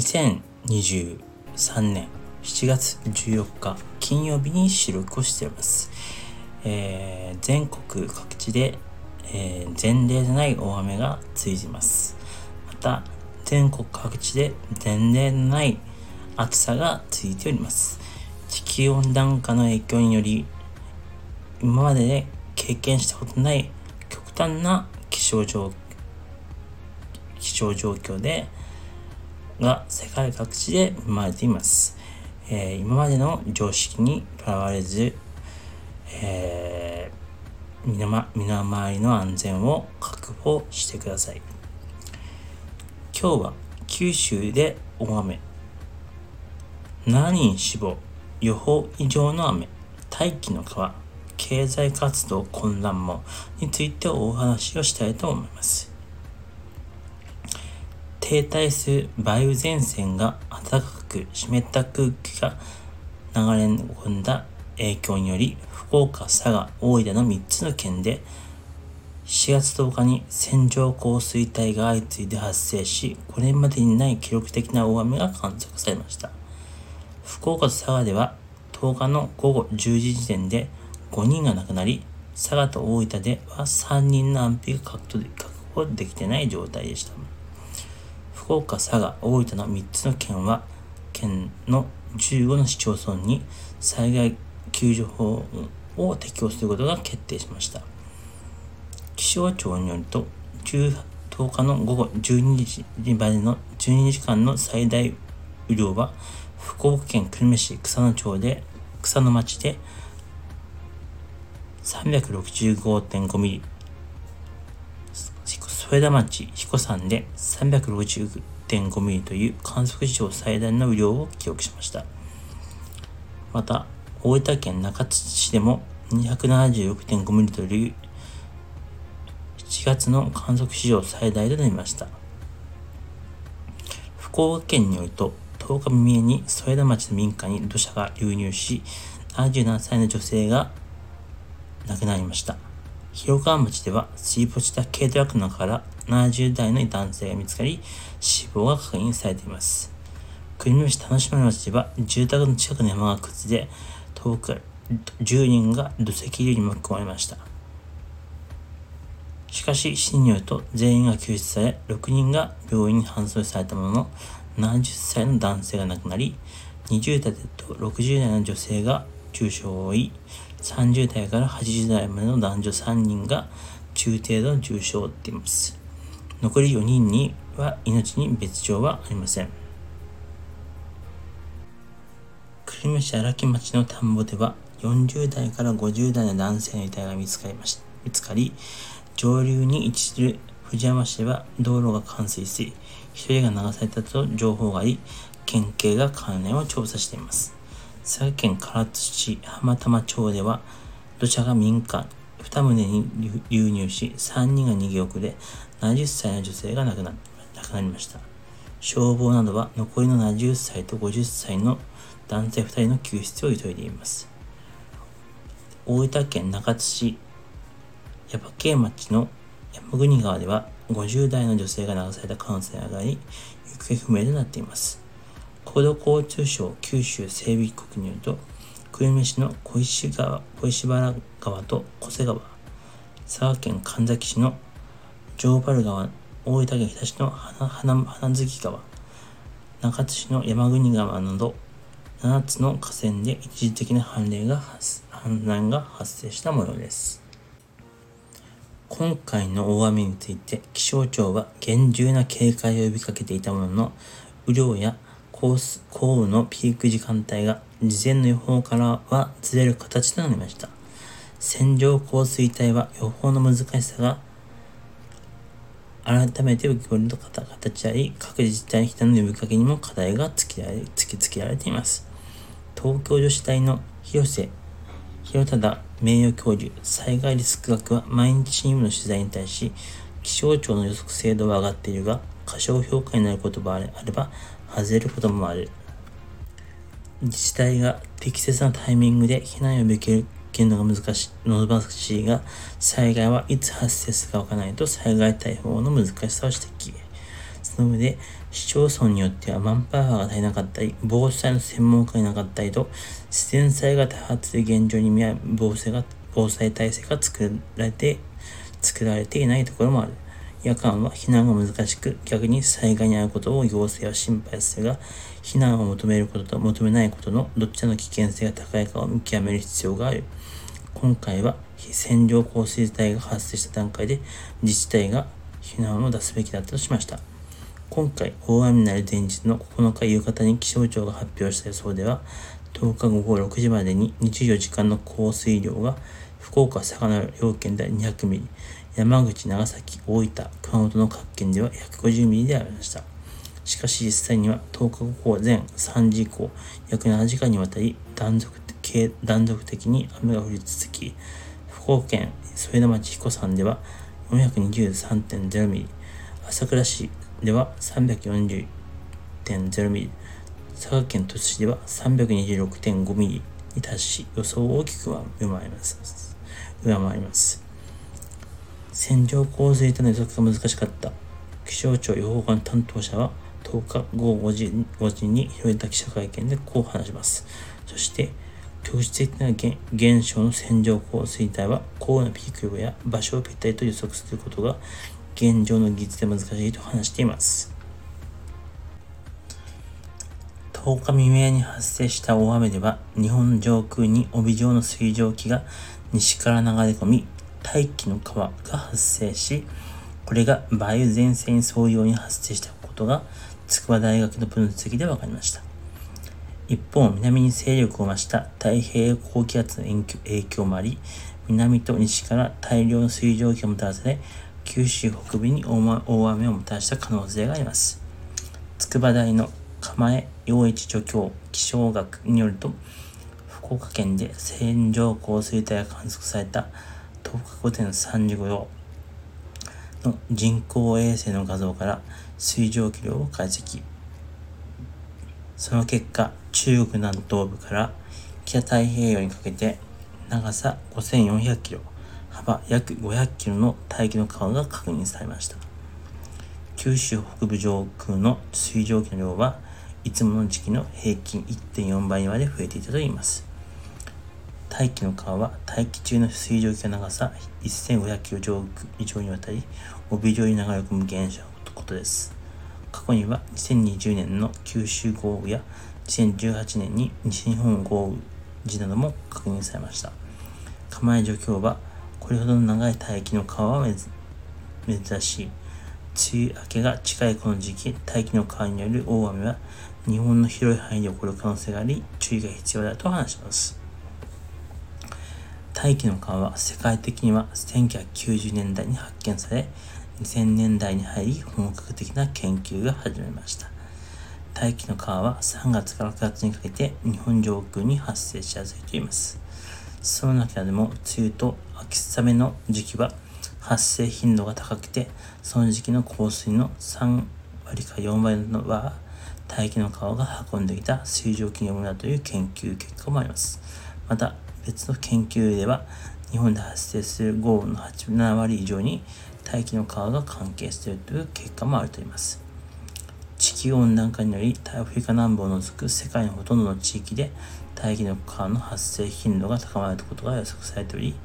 2023年7月14日金曜日に収録をしています。えー、全国各地で、えー、前例でない大雨が続いています。また、全国各地で前例のない暑さが続いております。地球温暖化の影響により、今までで経験したことない極端な気象状気象状況でが世界各地で生まれています。えー、今までの常識にとらわれず、えー、身の身の回りの安全を確保してください。今日は九州で大雨。7人死亡、予報以上の雨、大気の川、経済活動混乱もについてお話をしたいと思います。停滞する梅雨前線が暖かく湿った空気が流れ込んだ影響により、福岡、佐賀、大分の3つの県で4月10日に線状降水帯が相次いで発生し、これまでにない記録的な大雨が観測されました。福岡と佐賀では10日の午後10時時点で5人が亡くなり、佐賀と大分では3人の安否が確保できてない状態でした。福岡、佐賀、大分の3つの県は、県の15の市町村に災害救助法を適用することが決定しました。気象庁によると、10日の午後12時までの12時間の最大雨量は、福岡県久留米市草野町で、草野町で365.5ミリ、添田町彦山で360.5ミリという観測史上最大の雨量を記録しました。また、大分県中津市でも276.5ミリという7月の観測史上最大となりました。福岡県によると、10日未明に添田町の民家に土砂が流入し、77歳の女性が亡くなりました。広川町では水没した軽トラックの中から70代の男性が見つかり、死亡が確認されています。国見市田島町では住宅の近くの山が崩れ、遠く10人が土石流に巻き込まれました。しかし、市によると全員が救出され、6人が病院に搬送されたものの、70歳の男性が亡くなり、20代と60代の女性が重傷を負い、30代から80代までの男女3人が中程度の重傷を負っています。残り4人には命に別状はありません。久留米市荒木町の田んぼでは40代から50代の男性の遺体が見つかりました。見つかり、上流に位置する藤山市では道路が冠水し、1人が流されたと情報があり、県警が関連を調査しています。佐賀県唐津市浜玉町では土砂が民家2棟に流入し3人が逃げ遅れ70歳の女性が亡くなりました。消防などは残りの70歳と50歳の男性2人の救出を急いでいます。大分県中津市耶馬渓町の山国川では50代の女性が流された可能性が上がり行方不明となっています。国土交通省九州整備局によると、久留米市の小石川小石原川と小瀬川、佐賀県神崎市の城原川、大分県日田市の花花花月川、中津市の山国川など、7つの河川で一時的な氾濫が氾濫が発生した模様です。今回の大雨について気象庁は厳重な警戒を呼びかけていたものの、雨量や降雨のピーク時間帯が事前の予報からはずれる形となりました。線状降水帯は予報の難しさが改めて受け取る形であり、各自治体人の呼びかけにも課題が突き突きつけられています。東京女子大の広瀬広忠名誉教授、災害リスク学は毎日新聞の取材に対し、気象庁の予測精度は上がっているが、過小評価になる言葉あれば、外れることもある。自治体が適切なタイミングで避難を呼びかけるのが難しい難しいが、災害はいつ発生するかわからないと災害対応の難しさを指摘。その上で、市町村によってはマンパワーが足りなかったり、防災の専門家がいなかったりと、自然災害多発する現状に見合う防災が、防災体制が作られて、作られていないところもある。夜間は避難が難しく、逆に災害に遭うことを行政は心配するが、避難を求めることと求めないことのどっちの危険性が高いかを見極める必要がある。今回は線状降水帯が発生した段階で自治体が避難を出すべきだったとしました。今回、大雨になる前日の9日夕方に気象庁が発表した予想では、10日午後6時までに24時間の降水量が福岡、佐賀の両県で200ミリ、山口、長崎、大分、熊本の各県では150ミリでありました。しかし実際には10日午後前3時以降、約7時間にわたり断続断続的に雨が降り続き、福岡県添田町彦山では423.0ミリ、朝倉市では340.0ミリ、佐賀県鳥栖市では326.5ミリに達し、予想を大きくは上回ります。上回ります。線状降水帯の予測が難しかった気象庁予報官担当者は10日午後5時 ,5 時に開いた記者会見でこう話します。そして、局地的な現象の線状降水帯は、降雨のピーク予や場所をぴったりと予測することが現状の技術で難しいと話しています。10日未明に発生した大雨では、日本上空に帯状の水蒸気が西から流れ込み、大気の川が発生し、これが梅雨前線に沿うように発生したことが、筑波大学の分析で分かりました。一方、南に勢力を増した太平洋高気圧の影響もあり、南と西から大量の水蒸気がもたらされ、九州北部に大雨をもたらした可能性があります。筑波大の釜江洋一助教気象学によると、福岡県で線状降水帯が観測された10日午前3時頃の人工衛星の画像から水蒸気量を解析。その結果、中国南東部から北太平洋にかけて長さ5400キロ、幅約500キロの大気の川が確認されました。九州北部上空の水蒸気の量はいつもの時期の平均1.4倍まで増えていたといいます。大気の川は大気中の水蒸気の長さ1500キロ以上にわたり帯状に流れ込む現象のことです。過去には2020年の九州豪雨や2018年に西日本豪雨時なども確認されました。釜江助教はこれほどの長い大気の川は珍しい。梅雨明けが近いこの時期、大気の川による大雨は日本の広い範囲で起こる可能性があり、注意が必要だと話します。大気の川は世界的には1990年代に発見され、2000年代に入り本格的な研究が始めました。大気の川は3月から9月にかけて日本上空に発生しやすいと言います。その中でも梅雨と秋雨の時期は発生頻度が高くて、その時期の降水の3割か4割のは大気の川が運んできた水蒸気のものだという研究結果もあります。また、別の研究では日本で発生する豪雨の8 7割以上に大気の川が関係しているという結果もあると言います。地球温暖化によりアフリカ南部を除く世界のほとんどの地域で大気の川の発生頻度が高まることが予測されており、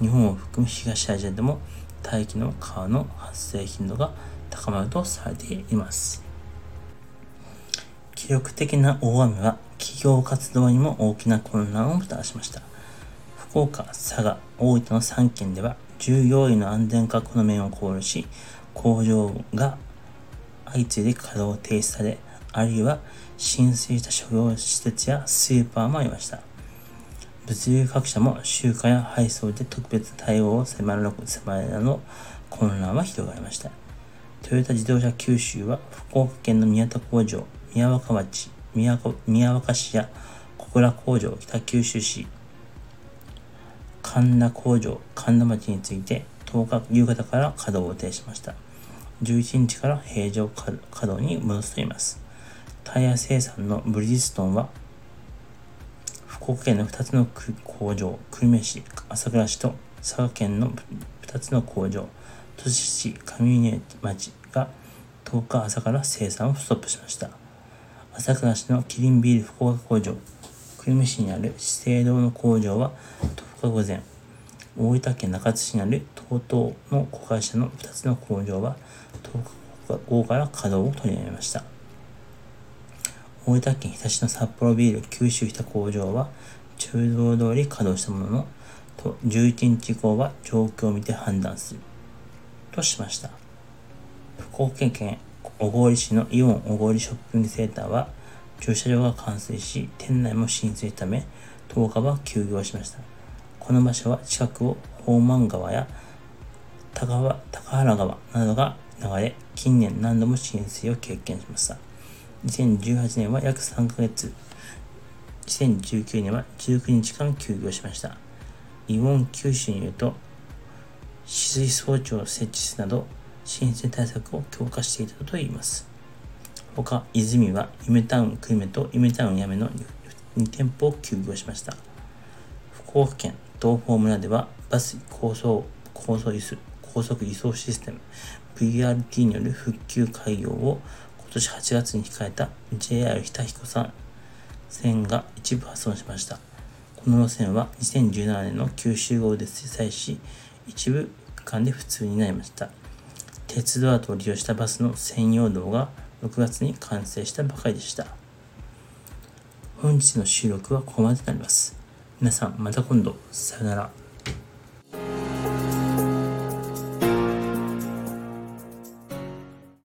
日本を含む東アジアでも大気の川の発生頻度が高まるとされています。記録的な大雨は企業活動にも大きな混乱をもたらしました。福岡、佐賀、大分の3県では従業員の安全確保の面を考慮し、工場が相次いで稼働停止され、あるいは浸水した商業施設やスーパーもありました。物流各社も集荷や配送で特別対応を迫る迫るなど混乱は広がりました。トヨタ自動車九州は福岡県の宮田工場、宮若町、宮若市や小倉工場、北九州市、神田工場、神田町について10日夕方から稼働を停止しました。11日から平常稼働に戻すといいます。タイヤ生産のブリヂストンは、福岡県の2つの工場、久留米市、朝倉市と佐賀県の2つの工場、都市市、上峰町が10日朝から生産をストップしました朝倉市のキリンビール福岡工場。久留米市にある資生堂の工場は10日午前。大分県中津市にある TOTO の子会社の2つの工場は10日午後から稼働を取りやめました。大分県日田市の札幌ビール九州北工場は中道通り稼働したもののと11日以降は状況を見て判断するとしました。福岡県小郡市のイオン小郡ショッピングセンターは駐車場が冠水し店内も浸水したため10日は休業しました。この場所は近くを宝満川や高高原川などが流れ近年何度も浸水を経験しました。2018年は約3ヶ月。2019年は19日間休業しました。イオン九州によると止水装置を設置するなど浸水対策を強化していたといいます他泉は夢タウン久留米と夢タウン八女の2店舗を休業しました福岡県東峰村ではバス高速高速輸送高速輸送システム VRT による復旧開業を今年8月に控えた JR 日田彦山線が一部破損しました。この路線は2017年の九州号で制裁し、一部区間で普通になりました。鉄道跡を利用したバスの専用道が6月に完成したばかりでした。本日の収録はここまでになります。皆さんまた今度、さよなら。